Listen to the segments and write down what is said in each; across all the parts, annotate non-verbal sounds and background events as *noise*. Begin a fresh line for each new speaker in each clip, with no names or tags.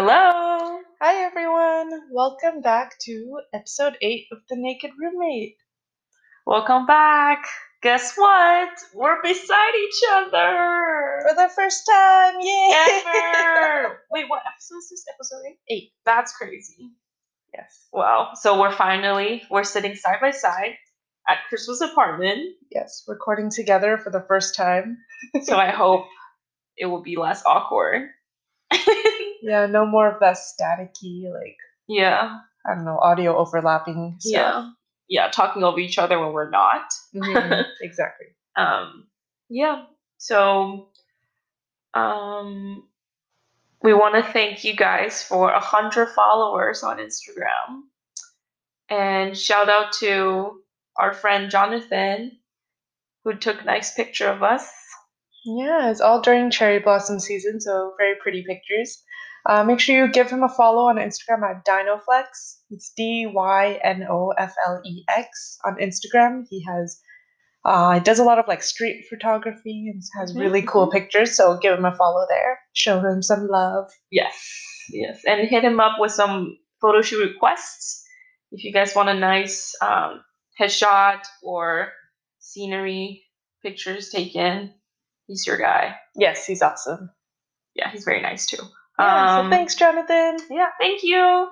Hello.
Hi, everyone. Welcome back to episode 8 of The Naked Roommate.
Welcome back. Guess what? We're beside each other.
For the first time, yay!
Ever. *laughs* Wait, what episode is this? Episode 8? 8. That's crazy.
yes.
Wow. So we're finally, we're sitting side by side at Crystal's apartment.
Yes, recording together for the first time.
So I *laughs* hope it will be less awkward. *laughs*
Yeah, no more of that staticky, like,
yeah.
I don't know, audio overlapping stuff.
Yeah. Yeah. Talking over each other when we're not.
Mhm, *laughs* exactly.
um yeah so um we want to thank you guys for a hundred followers on instagram and shout out to our friend jonathan who took a nice picture of us
Yeah, it's all during cherry blossom season, so very pretty pictures. Uh, make sure you give him a follow on Instagram at Dynoflex. It's D Y N O F L E X on Instagram. He has uh, he does a lot of like street photography and has
Mhm,
really cool pictures. So give him a follow there. Show him some love.
yes yes and hit him up with some photo shoot requests if you guys want a nice um, headshot or scenery pictures taken he's your guy
Yes, he's awesome.
yeah he's very nice too
Yeah,
Um,
so thanks, Jonathan.
yeah, thank you.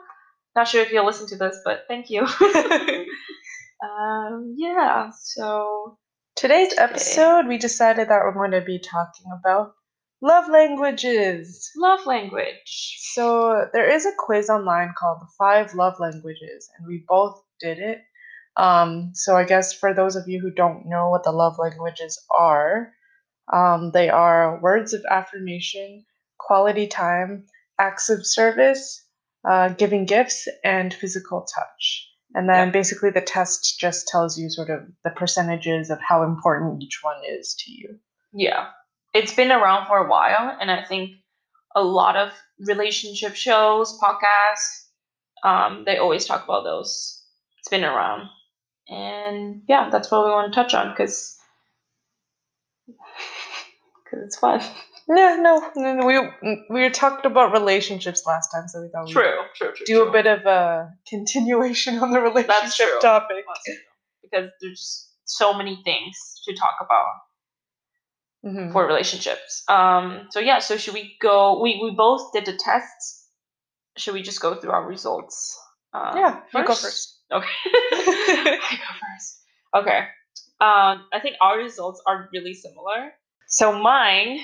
Not sure if you'll listen to this, but thank you. *laughs* um, yeah, so
Today's episode, we decided that we're going to be talking about love languages.
love language.
So there is a quiz online called the Five Love Languages, and we both did it. Um, so I guess for those of you who don't know what the love languages are, um, they are words of affirmation, quality time, acts of service, uh, giving gifts, and physical touch. And then
Yeah.
basically the test just tells you sort of the percentages of how important each one is to you.
Yeah, it's been around for a while, and I think a lot of relationship shows, podcasts, um, they always talk about those. It's been around, and yeah, that's what we want to touch on because because it's fun. *laughs*
No, no, no, no, we we talked about relationships last time, so we thought we'd
True, true, true.
do
true.
a bit of a continuation on the relationship
true.
topic.
because there's so many things to talk about.
Mhm.
for relationships. Um, so yeah, so should we go? We we both did the tests. Should we just go through our results? Uh,
Yeah, you go first.
Okay, *laughs* *laughs* I go first. Okay. Um, I think our results are really similar. So mine,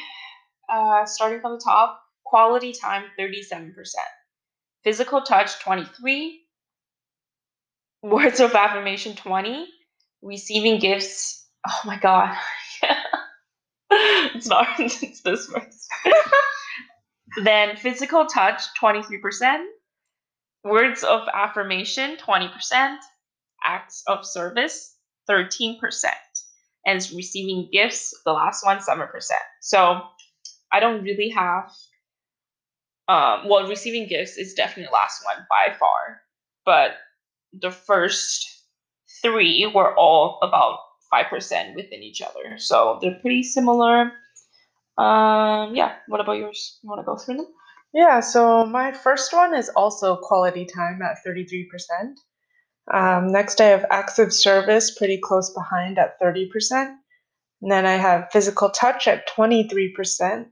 uh, starting from the top, quality time thirty-seven percent, physical touch twenty-three, words of affirmation twenty, receiving gifts. Oh my god. *laughs* it's not *laughs* it's this first. *laughs* then physical touch 23%, words of affirmation 20%, acts of service 13%, and receiving gifts, the last one 7%. So I don't really have um well receiving gifts is definitely the last one by far, but the first three were all about 5% within each other. So they're pretty similar. Um, yeah, what about yours? You want to go through them?
Yeah, so my first one is also quality time at 33%. Um, next, I have acts of service pretty close behind at 30%. And then I have physical touch at 23%.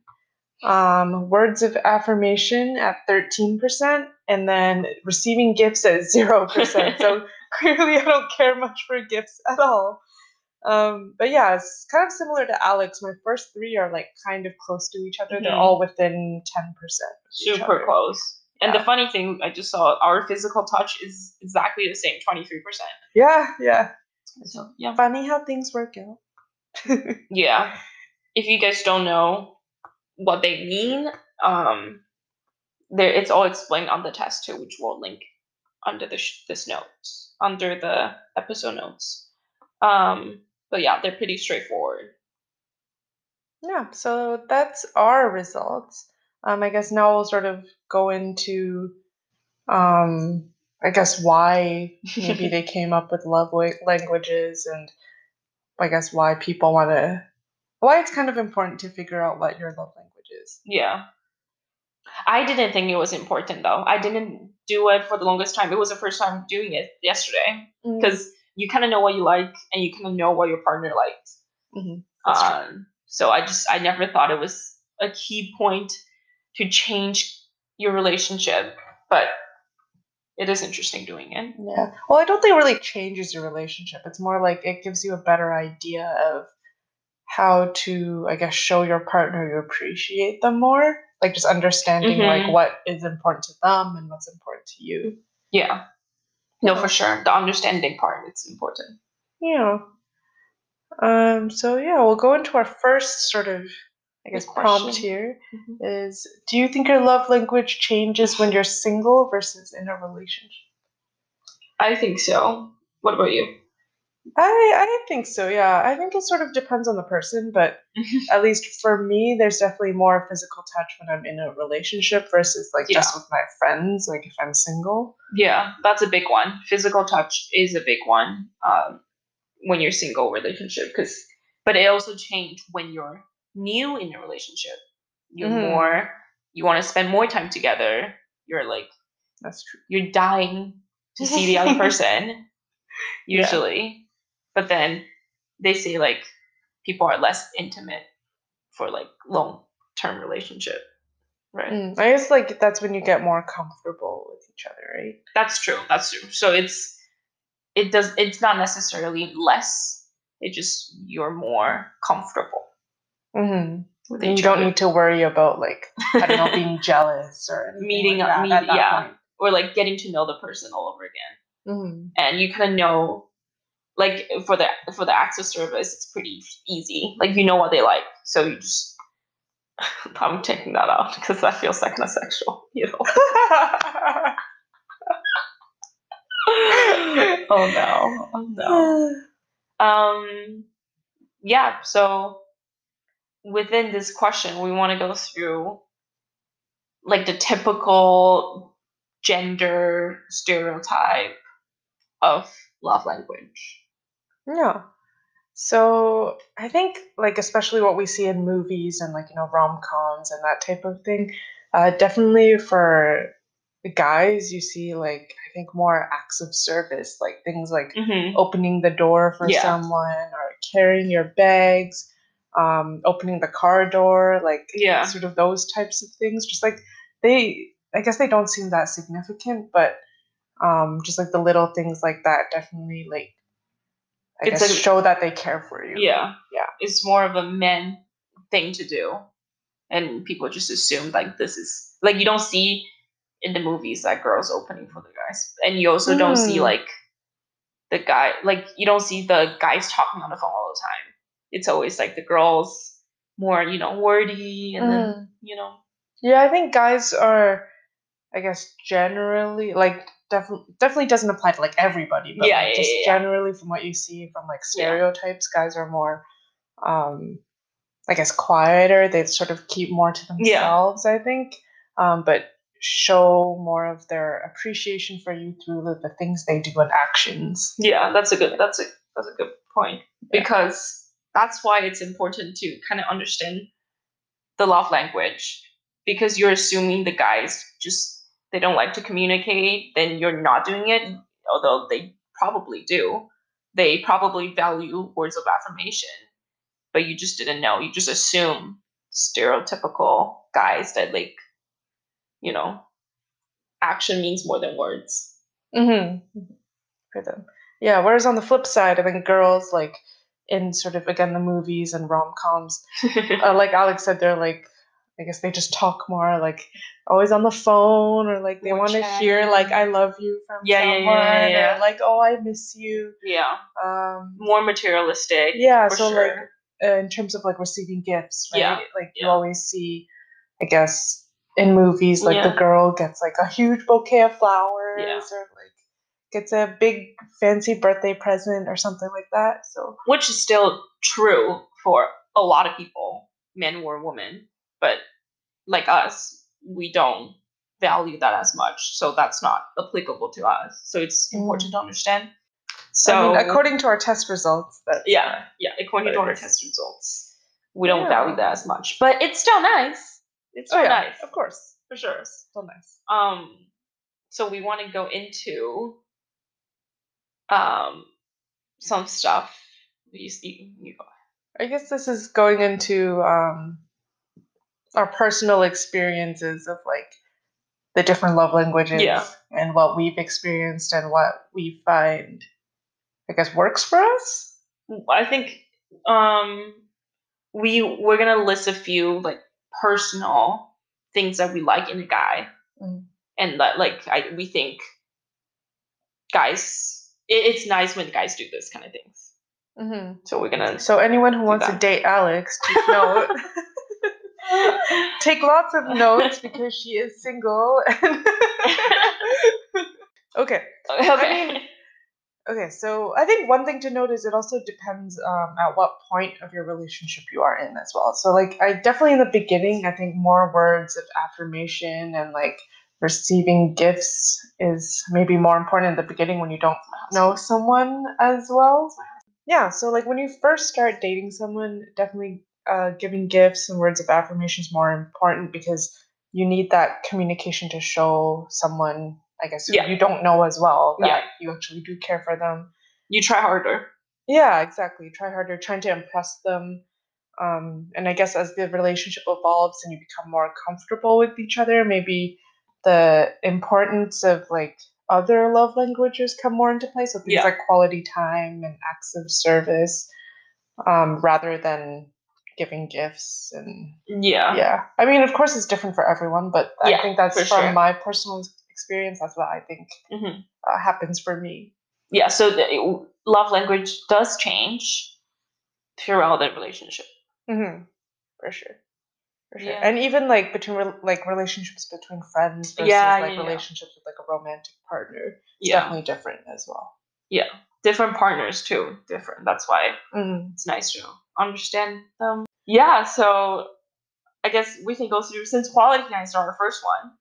Um, words of affirmation at 13%. And then receiving gifts at 0%. *laughs* so clearly, I don't care much for gifts at all. Um, but yeah, it's kind of similar to Alex. My first three are like kind of close to each other. They're
Mhm.
all within 10%.
Super close. And the funny thing, I just saw our physical touch is exactly the same, 23%.
Yeah, yeah.
So, yeah.
Funny how things work out. *laughs*
Yeah. If you guys don't know what they mean, um, there it's all explained on the test too, which we'll link under the sh- this notes, under the episode notes. Um, but yeah, they're pretty straightforward.
Yeah, so that's our results. Um, I guess now we'll sort of go into, um, I guess why maybe *laughs* they came up with love languages and I guess why people want to, why it's kind of important to figure out what your love language is.
Yeah. I didn't think it was important though. I didn't do it for the longest time. It was the first time doing it yesterday
Mm.
because you kind of know what you like and you kind of know what your partner likes.
Mhm. True.
Um, so I just I never thought it was a key point to change your relationship, but it is interesting doing it.
Yeah. Well, I don't think it really changes your relationship. It's more like it gives you a better idea of how to, I guess, show your partner you appreciate them more. Like just understanding like
Mhm.
what is important to them and what's important to you.
Yeah. No, for sure. The understanding part it's important.
Yeah. Um. So yeah, we'll go into our first sort of, I guess, prompt here.
Mhm.
Is do you think your love language changes when you're single versus in a relationship?
I think so. What about you?
I I think so. Yeah, I think it sort of depends on the person, but *laughs* at least for me, there's definitely more physical touch when I'm in a relationship versus like just with my friends. Like if I'm single.
Yeah, that's a big one. Physical touch is a big one um, when you're single relationship, because but it also changed when you're new in a relationship. You're
Mhm.
more you want to spend more time together. You're like
That's true.
you're dying to see the other *laughs* person
Yeah.
usually, but then they say like people are less intimate for like long term relationship, right?
Mm, I guess like that's when you get more comfortable with each other, right?
That's true. That's true. So it's it does it's not necessarily less. It just you're more comfortable
Mm-hmm.
with
And you don't
other.
need to worry about like I don't know being *laughs* jealous or
Meeting
like
up- meet- yeah.
point.
or like getting to know the person all over again.
Mm-hmm.
And you kind of know like for the for the acts of service it's pretty easy. Like you know what they like. So you just *laughs* I'm taking that out because that feels like kind of sexual, you know. *laughs* oh no. Oh no. *sighs* Um, yeah, so within this question, we want to go through like the typical gender stereotype of love language.
Yeah. So I think like especially what we see in movies and like you know rom coms and that type of thing, uh, definitely for the guys you see like I think more acts of service like things like
Mm-hmm.
opening the door for
Yeah.
someone or carrying your bags, um, opening the car door, like
Yeah.
sort of those types of things. Just like they, I guess they don't seem that significant, but um, just like the little things like that definitely like I
It's
guess
a-
show that they care for you.
Yeah.
Yeah.
It's more of a men thing to do. And people just assume like this is like you don't see in the movies that girls opening for the guys. And you also don't see
Mm.
like the guy like you don't see the guys talking on the phone all the time. It's always like the girls more, you know, wordy and then
Mm.
you know
Yeah, I think guys are, I guess generally like definitely definitely doesn't apply to like everybody, but
Yeah,
like,
yeah,
just
yeah,
generally from what you see from like stereotypes, guys are more, um, I guess quieter. They sort of keep more to themselves, I think, um, but show more of their appreciation for you through the, the things they do and actions.
Yeah, that's a good that's a that's a good point. Because that's why it's important to kind of understand the love language. Because you're assuming the guys just they don't like to communicate, then you're not doing it, although they probably do. They probably value words of affirmation, but you just didn't know. You just assume stereotypical guys that like, you know, action means more than words.
Mm-hmm. For them, yeah. Whereas on the flip side, I mean girls like in sort of again the movies and rom coms *laughs* uh, like Alex said, they're like, I guess they just talk more, like always on the phone, or like they want to hear like "I love you" from
Yeah,
someone,
yeah, yeah, yeah.
or like "Oh, I miss you."
yeah.
Um,
more materialistic.
yeah, so
sure.
like uh, in terms of like receiving gifts, right?
Yeah,
Like you always see, I guess, in movies, like the girl gets like a huge bouquet of flowers, or gets a big fancy birthday present or something like that. So
which is still true for a lot of people, men or women, but like us, we don't value that as much, so that's not applicable to us. So it's important to understand. So
I mean, according to our test results, that
yeah, yeah, according to our test results, we don't
Yeah.
value that as much, but it's still nice. It's
Oh yeah,
nice.
of course.
for sure.
Still nice.
Um, so we want to go into um some stuff. You. You go.
I guess this is going into um, our personal experiences of like the different love languages
Yeah.
and what we've experienced and what we find, I guess, works for us.
I think um we we're gonna list a few like personal things that we like in a guy,
Mm.
and that like I we think guys it, it's nice when guys do this kind of things.
Mm-hmm.
So we're gonna
So anyone who wants to date Alex, take note. *laughs* take lots of notes because she is single. *laughs* okay.
okay.
Okay, so I think one thing to note is it also depends um, at what point of your relationship you are in as well. So, like, I definitely in the beginning, I think more words of affirmation and like receiving gifts is maybe more important in the beginning when you don't know someone as well. Yeah, so like when you first start dating someone, definitely uh, giving gifts and words of affirmation is more important because you need that communication to show someone, I guess, who
Yeah.
you don't know as well that
Yeah.
you actually do care for them.
You try harder.
Yeah, exactly. Try harder, trying to impress them. Um, and I guess as the relationship evolves and you become more comfortable with each other, maybe the importance of like other love languages come more into play. So things
Yeah.
like quality time and acts of service, um, rather than giving gifts and
Yeah.
yeah. I mean, of course, it's different for everyone, but
Yeah,
I think that's from
sure.
my personal experience. That's what I think
hmm
uh, happens for me.
Yeah. So the love language does change throughout the relationship.
Mm-hmm. For sure. For sure.
Yeah.
And even like between rel- like relationships between friends versus
Yeah,
like
yeah,
relationships with like a romantic partner, it's
Yeah.
definitely different as well.
Yeah, different partners too. Different. That's why
Mm-hmm.
it's nice to understand them. Yeah, so I guess we can go through since quality times are our first one.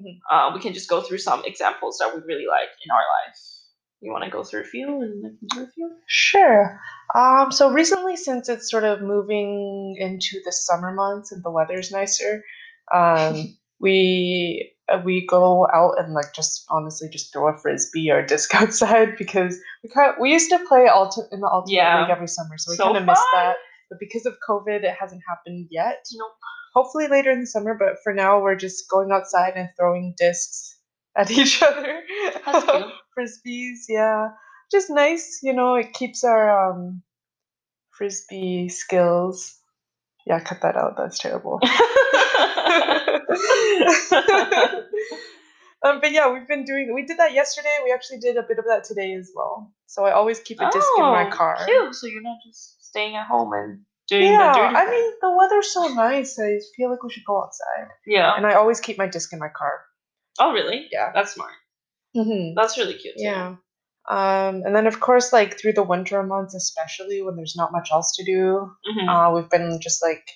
Mhm.
Uh, we can just go through some examples that we really like in our life. You want to go through a few, and I can do a few.
Sure. Um, so recently, since it's sort of moving into the summer months and the weather's nicer, um, *laughs* we uh, we go out and like just honestly just throw a frisbee or a disc *laughs* outside because we kind we used to play ulti- in the ultimate
Yeah.
league every summer, so we
So
kind of missed that. But because of COVID, it hasn't happened yet.
Nope.
Hopefully later in the summer, but for now, we're just going outside and throwing discs at *laughs* each other. *laughs* Frisbees, yeah. Just nice, you know, it keeps our um frisbee skills. Yeah, cut that out. That's terrible. *laughs* um, but yeah, we've been doing. We did that yesterday. We actually did a bit of that today as well. So I always keep a disc in my
Oh,
car.
Cute. So you're not just staying at home and doing
Yeah,
the dirty
I
thing.
mean the weather's so nice. I feel like we should go outside.
yeah.
And I always keep my disc in my car.
Oh, really?
Yeah.
That's smart.
Mm-hmm.
That's really cute. too.
Yeah. Um, and then of course, like through the winter months, especially when there's not much else to do,
Mhm.
uh, we've been just like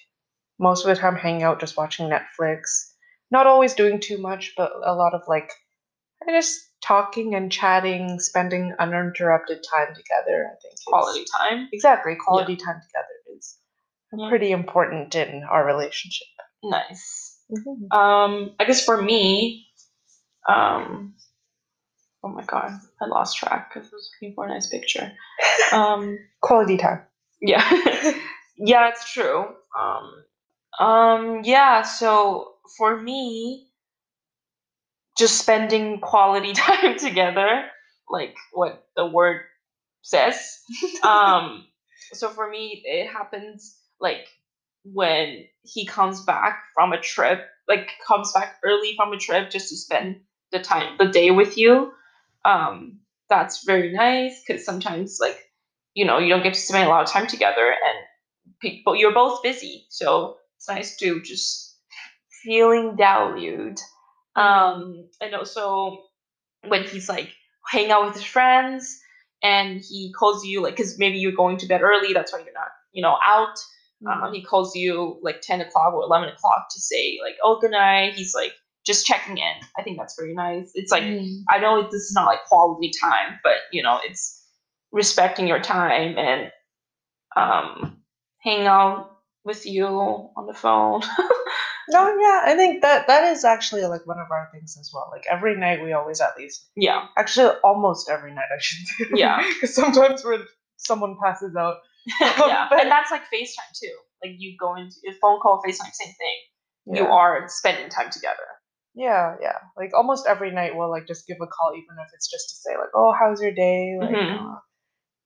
most of the time hanging out, just watching Netflix. Not always doing too much, but a lot of like just talking and chatting, spending uninterrupted time together. I think is-
Quality time.
exactly quality time together is
Yeah.
pretty important in our relationship.
Nice. Um, I guess for me, um, oh my god, I lost track because I was looking for a nice picture. Um, *laughs*
Quality time.
yeah, *laughs* yeah, it's true. Um, um, yeah. So for me, just spending quality *laughs* time together, like what the word says. um, so for me, it happens like when he comes back from a trip, like comes back early from a trip just to spend the time, the day with you. Um, that's very nice because sometimes, like, you know, you don't get to spend a lot of time together, and people, you're both busy, so it's nice to just feeling valued. Um, and also when he's like hang out with his friends and he calls you like because maybe you're going to bed early that's why you're not you know out
Mm-hmm.
um, he calls you like 10 o'clock or 11 o'clock to say like oh good night he's like just checking in i think that's very nice it's like
Mm.
i know this is not like quality time but you know it's respecting your time and um hang out with you on the phone *laughs*
No, yeah, I think that that is actually like one of our things as well. Like every night, we always at least
Yeah.
actually almost every night I should say.
Yeah. *laughs*
because sometimes when someone passes out, *laughs*
yeah.
But-
And that's like FaceTime too. Like you go into a phone call, FaceTime, same thing. You are spending time together.
Yeah, yeah. Like almost every night we'll like just give a call, even if it's just to say like, "Oh, how's your day?" Like,
Mhm.
uh,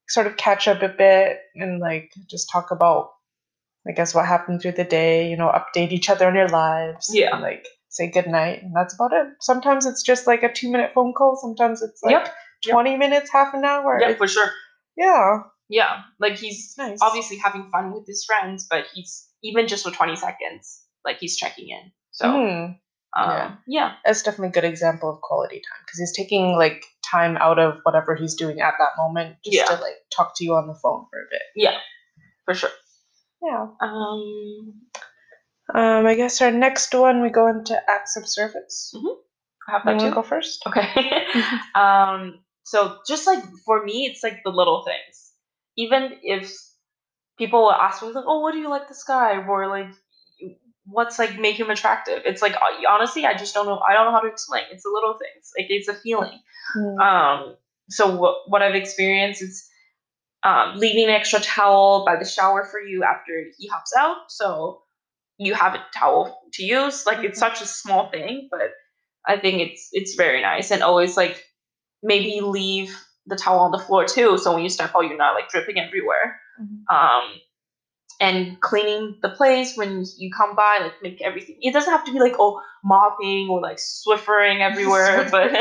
sort of catch up a bit and like just talk about, I guess, what happened through the day. You know, update each other on your lives.
Yeah.
And, like say good night, and that's about it. Sometimes it's just like a two minute phone call. Sometimes it's like
Yep, yep.
twenty minutes, half an hour.
Yeah, for sure.
yeah.
Yeah. Like he's
nice.
obviously having fun with his friends, but he's even just for 20 seconds, like he's checking in. So,
Mhm.
Um,
yeah.
yeah.
that's definitely a good example of quality time because he's taking like time out of whatever he's doing at that moment just
Yeah.
to like talk to you on the phone for a bit.
Yeah, for sure.
Yeah.
Um,
Um, I guess our next one we go into acts of service.
I have
You
that
to go first?
Okay. *laughs* *laughs* um, so just like for me, it's like the little things. Even if people ask me like, "Oh, what do you like this guy?" or like, "What's like make him attractive?" It's like honestly, I just don't know. I don't know how to explain. It's the little things. Like it's a feeling.
Mm.
Um, so what what I've experienced is um, leaving an extra towel by the shower for you after he hops out, so you have a towel to use. Like it's
Mhm.
such a small thing, but I think it's it's very nice. And always like maybe leave the towel on the floor too, so when you step out, you're not like dripping everywhere.
Mhm.
Um, and cleaning the place when you come by, like make everything. It doesn't have to be like oh mopping or like swiffering everywhere, *laughs* but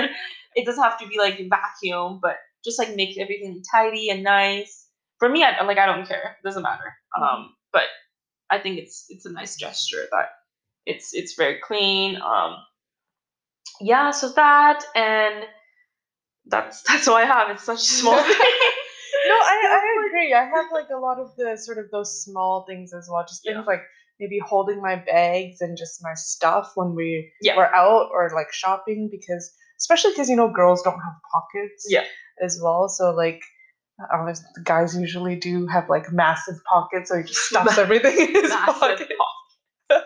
it doesn't have to be like vacuum, but just like make everything tidy and nice. For me, I like I don't care. It doesn't matter. Um, but I think it's it's a nice gesture that it's it's very clean. Um, yeah, so that and that's *laughs* that's all I have. It's such a small *laughs* thing.
I, I agree. I have *laughs* like a lot of the sort of those small things as well. Just things
Yeah.
like maybe holding my bags and just my stuff when we
Yeah.
were out or like shopping because especially because you know girls don't have pockets
Yeah.
as well. So like the guys usually do have like massive pockets, so he just *laughs* stuffs everything in his
Massive
pocket. *laughs*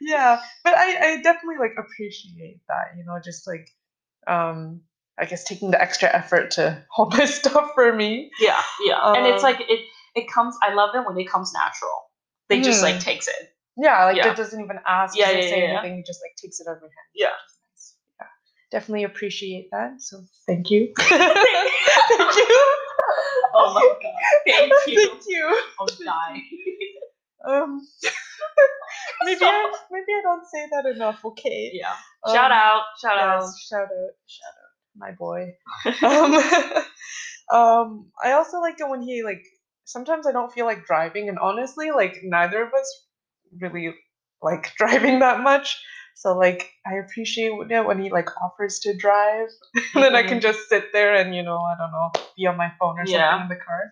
yeah but I, I definitely like appreciate that you know just like um i guess taking the extra effort to *laughs* hold my stuff for me
Yeah, yeah. and it's
Um,
like it it comes I love it when it comes natural. They just like
Mm.
takes it.
yeah like
Yeah.
it doesn't even ask
Yeah, yeah,
say
yeah, yeah.
anything he just like takes it out of my hand
Yeah.
yeah definitely appreciate that so thank you *laughs* *laughs* thank you
Oh my god. Thank you.
thank you
I'll die.
um maybe I, maybe i don't say that enough okay
Yeah.
Um,
Shout out. Shout out.
Shout out, shout out, my boy. *laughs* um, *laughs* um, I also like it when he like. Sometimes I don't feel like driving, and honestly, like neither of us really like *laughs* driving that much. So like, I appreciate it when he like offers to drive, and then I can just sit there and you know I don't know be on my phone or something
Yeah.
in the car.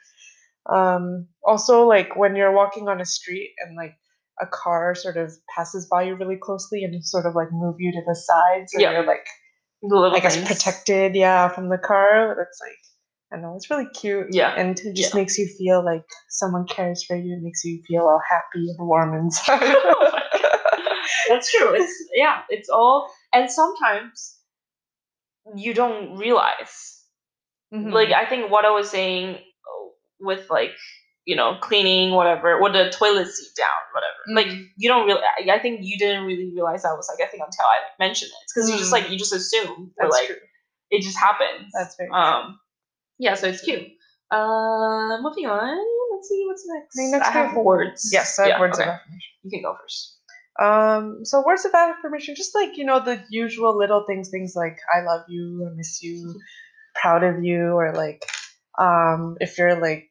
Um, also like when you're walking on a street and like a car sort of passes by you really closely and sort of like move you to the side so
Yeah.
you're like I guess
things.
protected, yeah, from the car. That's like I know, it's really cute.
Yeah,
And it just
yeah.
makes you feel like someone cares for you. It makes you feel all happy and warm inside. *laughs*
That's true. It's yeah, it's all and sometimes you don't realize.
Mhm.
Like I think what I was saying with like, you know, cleaning whatever, with the toilet seat down, whatever. Like
Mhm.
you don't really I I think you didn't really realize that was like I think until I mentioned it. Because you just
Mm.
like you just assume or
That's
like
true.
it just happens.
That's very true.
um yeah, so it's cute. Uh moving on. Let's see what's next.
I think next
I have- words.
Yes, I have
Yeah,
words
okay.
of affirmation.
You can go first.
Um, so words of affirmation, just like you know the usual little things, things like I love you, I miss you, proud of you, or like um, if you're like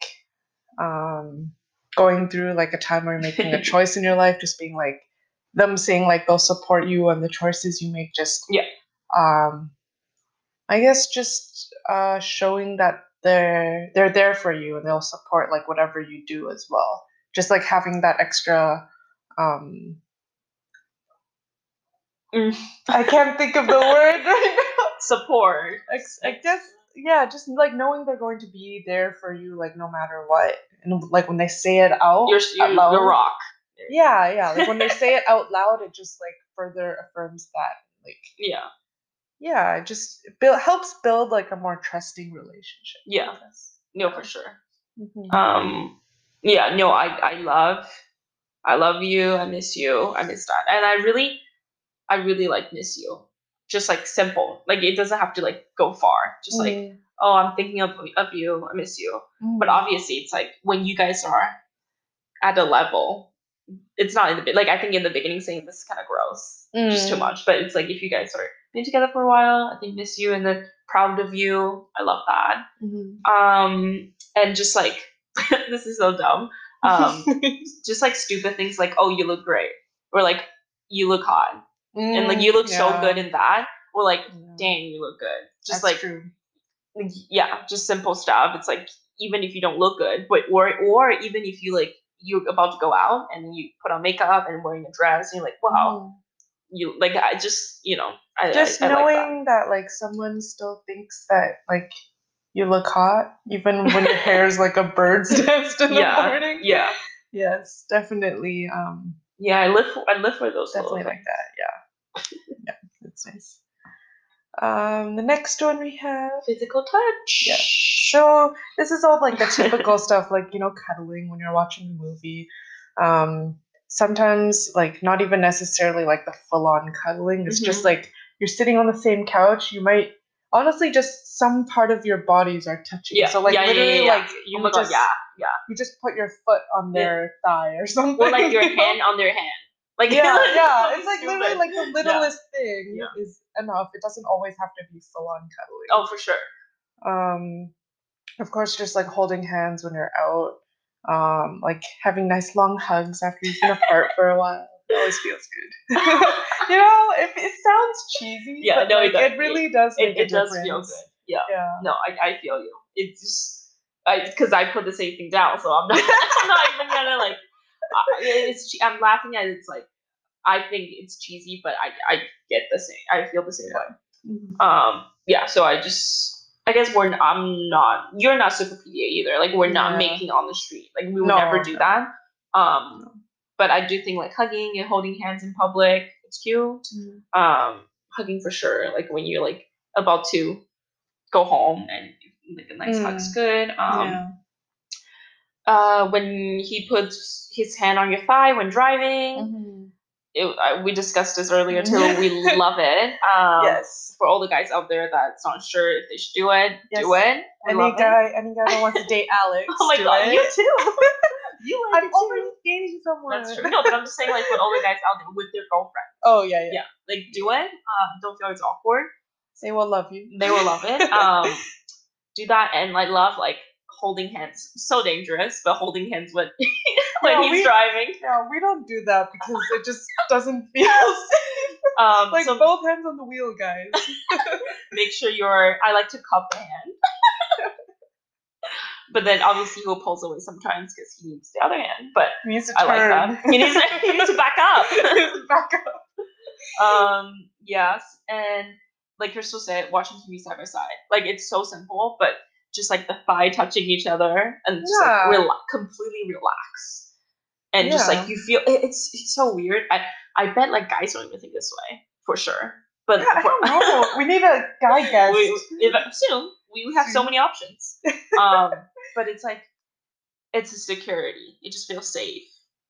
um, going through like a time where you're making a *laughs* choice in your life, just being like them saying like they'll support you on the choices you make. Just
Yeah.
um, I guess just uh, showing that they're they're there for you and they'll support like whatever you do as well. Just like having that extra. Um,
Mm.
I can't think of the word right now. *laughs*
Support.
Ex- I guess yeah, just like knowing they're going to be there for you, like no matter what, and like when they say it out,
You're
loud,
the rock.
Yeah, yeah. Like when they say it *laughs* out loud, it just like further affirms that. Like
Yeah.
yeah, it just build helps build like a more trusting relationship.
Yeah. No, for sure.
Mhm.
Um, yeah, no, I I love, I love you. I miss you. I miss that, and I really, I really like miss you. Just like simple, like it doesn't have to like go far. Just like
Mhm.
oh, I'm thinking of of you. I miss you. But
Mhm.
obviously, it's like when you guys are at a level, it's not in the like I think in the beginning saying this is kind of gross, just too
Mm.
much. But it's like if you guys are been together for a while, I think miss you and then proud of you. I love that.
Mhm.
Um, and just like *laughs* this is so dumb. Um, *laughs* just like stupid things like oh you look great or like you look hot and like you look so
Mm,
good in that or like
Yeah.
dang you look good. Just
That's
like
true.
yeah, just simple stuff. It's like even if you don't look good, but or or even if you like you're about to go out and you put on makeup and wearing a dress, and you're like, wow,
Mhm.
you like I just you know I
just
I, I like that.
knowing that. like someone still thinks that like you look hot even when your hair is like a bird's *laughs* nest in the
yeah,
morning.
yeah,
Yes, definitely. Um,
yeah. I live for, I live for those
definitely like that. Yeah, yeah, that's nice. Um, the next one we have.
physical touch.
Yeah. So this is all like the typical *laughs* stuff, like you know, cuddling when you're watching a movie. Um, sometimes like not even necessarily like the full-on cuddling. It's just
Mhm.
like you're sitting on the same couch. You might honestly just some part of your bodies are touching.
Yeah,
So like
yeah,
literally
yeah,
like
oh
you
god,
just
yeah, yeah.
you just put your foot on their thigh or something.
Or like your hand on their hand. Like
yeah, *laughs* yeah. It's like
stupid.
literally like the littlest thing
Yeah.
is enough. It doesn't always have to be full on cuddling.
oh for sure.
Um, of course, just like holding hands when you're out. Um, like having nice long hugs after you've been apart for a while. It always feels good. *laughs* you know, it, it sounds cheesy.
Yeah,
but
no, it
like,
does.
really does
It, it does feel good. Yeah.
Yeah.
No, I, I feel you. It's just I because I put the same thing down, so I'm not *laughs* I'm not even gonna like. I- It's I'm laughing at it, it's like I think it's cheesy, but I I get the same. I feel the same
Yeah.
way. Um, yeah. So I just I guess we're I'm not you're not super PDA either. Like we're not
Yeah.
making on the street. Like we would
No,
never do
no.
that. Um,
No.
but I do think like hugging and holding hands in public, it's cute um hugging for sure like when you're like about to go home and like a nice hug's
Mm.
good um
yeah.
Uh when he puts his hand on your thigh when driving
Mhm.
it, uh, we discussed this earlier too *laughs* we love it um
yes.
for all the guys out there that's not sure if they should do it do it we
Any
love it.
guy, any guy that wants to *laughs* date Alex.
oh my god
it.
you too *laughs* you like
I'm already dating someone.
that's true no but i'm just saying like for all the guys out there with their girlfriend
Oh yeah, yeah,
yeah like do it um don't feel it's awkward
They will love you.
they will love it. Um, do that and I love like holding hands. So dangerous, but holding hands when *laughs* *laughs* when
Yeah,
he's
we-
driving.
Yeah, we don't do that because it just *laughs* doesn't feel safe.
Um,
like
so
both hands on the wheel, guys.
make sure you're. I like to cup the hand, but then obviously he'll pulls away sometimes because he needs the other hand. But
He needs to
I like
turn.
that. He needs he needs to back up.
He needs to back up.
um, yes, and like Crystal said, watching TV side by side, like it's so simple, but just like the thigh touching each other and just
Yeah.
like rela- completely relax, and just like you feel it, it's it's so weird. I I bet like guys don't even think this way for sure, but
Yeah, I don't know. We need a guy *laughs* guest.
we, if, soon we have so many options. *laughs* Um, but it's like it's a security. It just feels safe.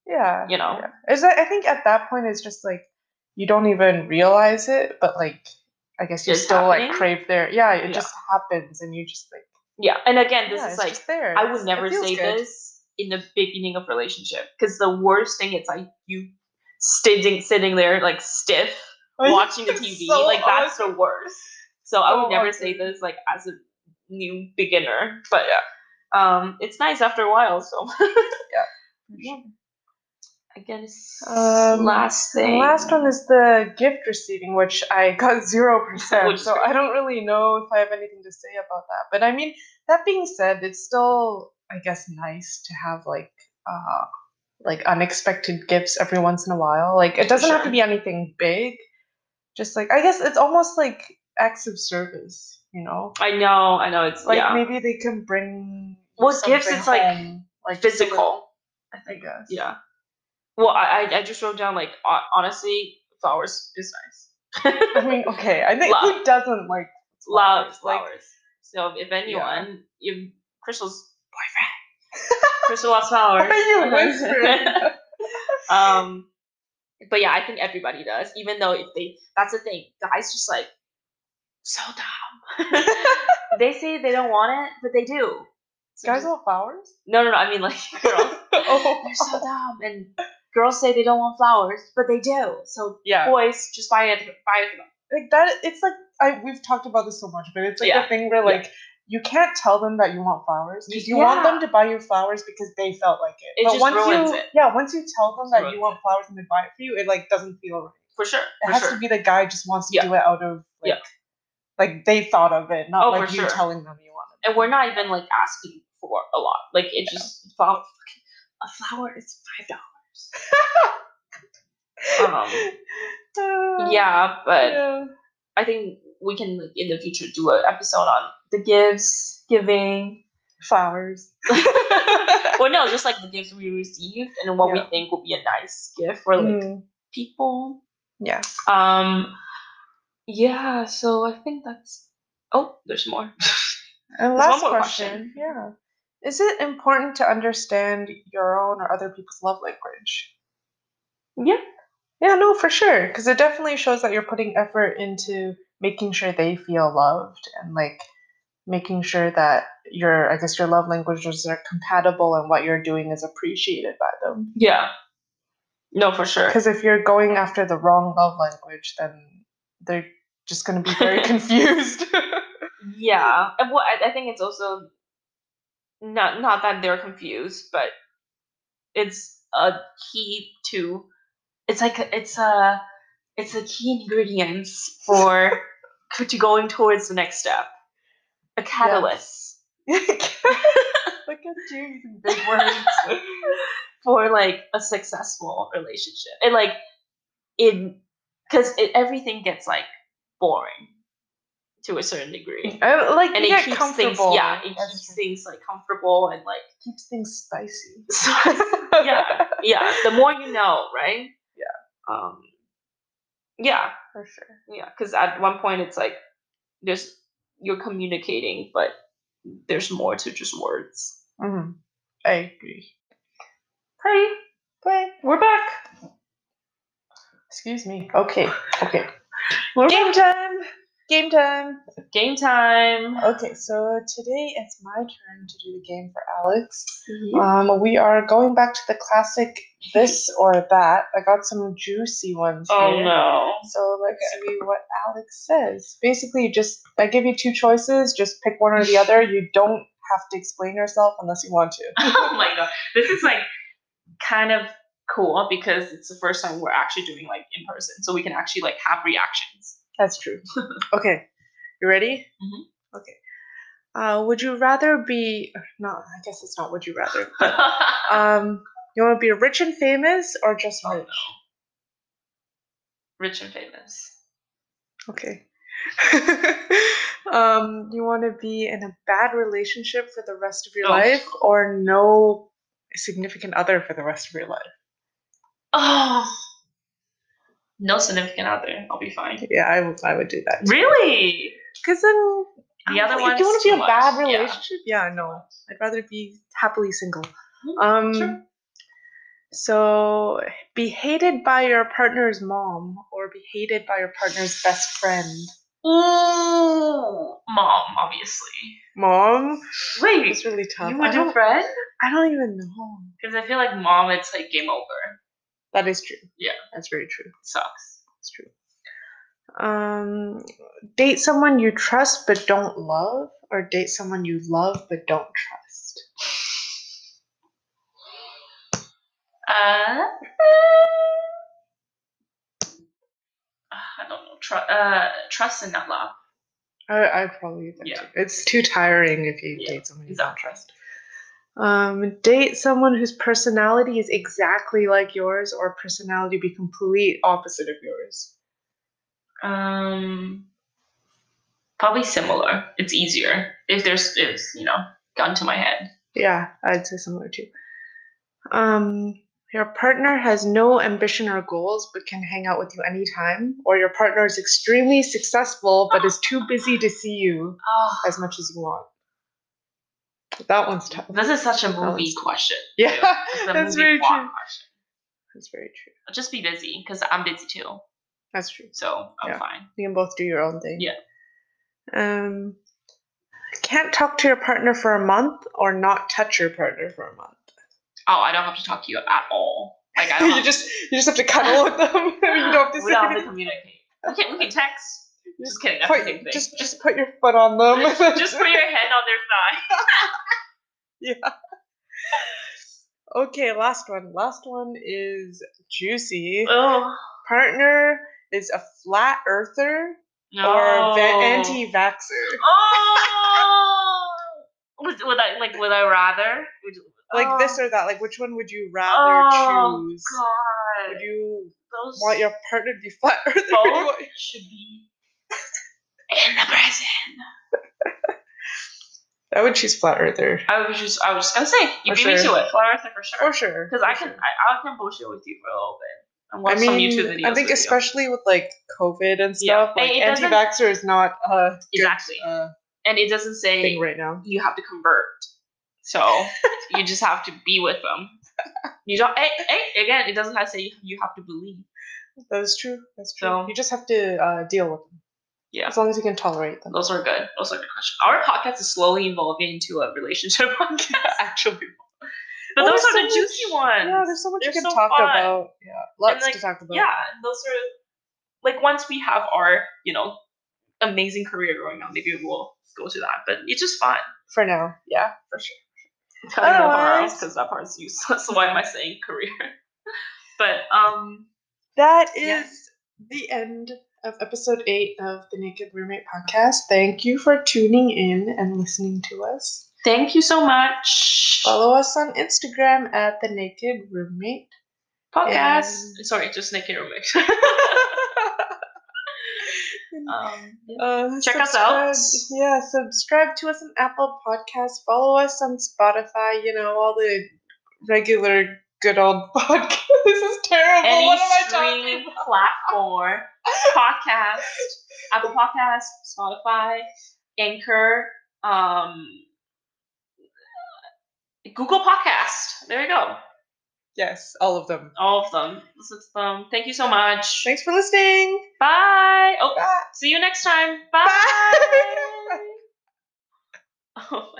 yeah,
you know?
Yeah. Is that? I think at that point it's just like you don't even realize it, but like I guess you
It's
still like crave there. Yeah, it
Yeah.
just happens, and you just like.
Yeah, and again, this
yeah,
is like
there.
I would never say
good.
this in the beginning of relationship because the worst thing is like you sitting sitting there like stiff *laughs* watching the *laughs* TV
so
like that's the worst. So I would never say this like as a new beginner, but yeah, um, it's nice after a while. So yeah, *laughs* I guess
Um,
last
The
thing.
last one is the gift receiving, which I got *laughs* zero percent. So. I don't really know if I have anything to say about that. But I mean, that being said, it's still, I guess, nice to have like, uh, like unexpected gifts every once in a while. Like it doesn't have to be anything big. Just like I guess it's almost like acts of service, you know.
I know, I know. It's
Like
yeah,
maybe they can bring.
Well, gifts, it's, like,
home, like just a little-
physical.
I guess.
Yeah, Well, I I- just wrote down like honestly, flowers is nice.
I mean, okay. I think
Love.
who doesn't like
Love
flowers? Like.
So if anyone, if Crystal's boyfriend, Crystal loves *laughs* flowers.
You *laughs* whispering?
um, but yeah, I think everybody does. Even though if they, that's the thing, guys just like so dumb. *laughs* they say they don't want it, but they do. So
guys
just-
want flowers?
no, no, no. I mean like girls.
oh,
They're so dumb, and girls say they don't want flowers, but they do. So
yeah.
boys, just buy it, buy it
like that it's like I we've talked about this so much, but it's like
Yeah.
the thing where
Yeah.
like you can't tell them that you want flowers because you
Yeah.
want them to buy you flowers because they felt like it.
It
but
just
once
ruins
you
it.
yeah, once you tell them that you want flowers and they buy it for you, it like doesn't feel right.
For sure.
It
for
has
sure.
to be the guy just wants to
Yeah.
do it out of like
Yeah.
like they thought of it, not
Oh,
like you
sure.
telling them you want it.
and we're not even like asking for a lot. Like it just flower, a flower is five dollars. Um,
Uh, *laughs*
yeah, but
yeah.
I think we can in the future do an episode on the gifts, giving.
flowers. *laughs*
well, no, *laughs* just like the gifts we received and what
Yeah.
we think will be a nice gift for like
Mm,
people.
yeah.
Um, yeah. So I think that's. Oh, there's more.
And last question.
question.
Yeah. Is it important to understand your own or other people's love language?
yeah.
Yeah, no, for sure. Because it definitely shows that you're putting effort into making sure they feel loved and like making sure that your, I guess, your love languages are compatible and what you're doing is appreciated by them.
Yeah. No, for sure.
Because if you're going after the wrong love language, then they're just going to be very *laughs* confused. *laughs*
Yeah, well, I, I think it's also not not that they're confused, but it's a key to. It's like a, it's a it's a key ingredients for *laughs* to going towards the next step. A catalyst
Look at you using big words. *laughs*
for like a successful relationship, and like in because everything gets like boring to a certain degree.
I, like
and it keeps
comfortable.
things yeah it
That's
keeps
true.
things like comfortable and like
keeps things spicy. *laughs*
yeah yeah the more you know right
Yeah.
um yeah
for sure.
yeah because at one point it's like there's you're communicating but there's more to just words
hmm I agree.
hey
But
we're back
excuse me. Okay. Okay.
we're
Game time. Game time.
game time
Okay, so today it's my turn to do the game for Alex. Um, we are going back to the classic this *laughs* or that. I got some juicy ones
oh
here.
no
So let's see what Alex says. Basically, just I give you two choices. Just pick one or the *laughs* other. You don't have to explain yourself unless you want to. *laughs*
oh my god this is like kind of cool because it's the first time we're actually doing like in person so we can actually like have reactions
That's true. *laughs* okay, you ready?
Mhm.
Okay. Uh, would you rather be? No, I guess it's not. Would you rather? *laughs* Um, you want to be rich and famous or just
Oh,
rich?
rich and famous
Okay. *laughs* um, you want to be in a bad relationship for the rest of your
Oh.
life or no significant other for the rest of your life?
Oh, no significant other. I'll be fine.
Yeah, I, would- I would do that.
Really?
Because then
The other
if
one's
you want to be a bad
much, yeah.
relationship, yeah. no, I'd rather be happily single.
Mhm,
Um,
sure.
so be hated by your partner's mom or be hated by your partner's best friend.
Ooh, mom, obviously.
Mom,
Wait,
it's really tough.
you would do friend?
I don't even know.
Because I feel like mom, it's like game over.
That is true.
Yeah.
that's very true.
sucks.
It's true. Um, date someone you trust but don't love, or date someone you love but don't trust.
Uh, I don't know. Tr- uh, trust and not love.
I I probably
Yeah.
too. It's too tiring if you
Yeah,
date someone you don't trust. Um, date someone whose personality is exactly like yours, or personality be complete opposite of yours.
Um, probably similar. It's easier if there's it's you know gun to my head.
Yeah, I'd say similar too. Um, Your partner has no ambition or goals but can hang out with you anytime, or your partner is extremely successful but is too busy to see you
Oh,
as much as you want. That one's tough.
this is such a movie question. *laughs*
Yeah, that's very true.
question.
That's very true.
Just be busy because I'm busy too.
That's true.
So I'm
Yeah.
fine.
You can both do your own thing.
Yeah.
Um, can't talk to your partner for a month or not touch your partner for a month.
Oh, I don't have to talk to you at all. Like I *laughs* don't
you just you just have to cuddle with them. *laughs* you don't have to
we don't have to communicate. We can we can text. Just kidding. That's
Put-
the same thing.
Just just put your foot on them. *laughs*
just put your head on their thigh. *laughs*
yeah. Okay, last one. Last one is juicy.
Oh.
Partner is a flat earther
No.
or va- anti-vaxxer.
Oh. Would, would I like? Would I rather? Would,
Like
oh,
this or that. Like which one would you rather choose?
Oh,
choose?
God.
Would you
Those
want your partner to be flat earther? or *laughs* you
both should be in the prison. *laughs*
I would choose flat earther.
I was just I was just gonna say you
For
beat me
sure.
to it. Flat Earther for sure.
For sure.
Because I can
sure.
I, I can bullshit with you for a little bit and watch
I mean,
some YouTube videos.
I think
with you.
especially with like COVID and stuff,
And
like anti-vaxxer is not a good,
Exactly.
uh,
and it doesn't say
right now.
you have to convert. So *laughs* you just have to be with them. You don't. Hey, hey, again, it doesn't have to say you have to believe.
That is true. That's true.
So-
you just have to uh, deal with them.
Yeah.
As long as you can tolerate them.
Those are good. Those are good questions. Our podcast is slowly evolving into a relationship *laughs* podcast, actually. But
Well,
those are
so
the
much-
juicy ones.
Yeah, there's so much you can
so
talk
fun.
about. Yeah, lots
like,
to talk about.
Yeah, and those are like once we have our, you know, amazing career going on, maybe we'll go to that. But it's just fun.
For now, yeah, for sure.
Cutting that part out
Otherwise-
because that part's useless. So *laughs* why am I saying career? *laughs* but um,
That is
Yeah.
the end of episode eight of the Naked Roommate podcast. Thank you for tuning in and listening to us.
thank you so much.
Follow us on Instagram at the Naked Roommate.
Podcast.
and-
Sorry, just naked roommate. *laughs* um, yeah.
Uh,
Check us out.
Yeah, subscribe to us on Apple Podcasts. Follow us on Spotify. You know all the regular good old *laughs* podcasts. Terrible.
any
what am I talking about?
platform, podcast, *laughs* Apple Podcast, Spotify, Anchor, um, Google Podcast. There you go.
Yes, all of them.
All of them. Listen to them. Thank you so much.
Thanks for listening.
Bye. Oh,
Bye.
see you next time. Bye.
Bye. *laughs* *laughs*
Oh my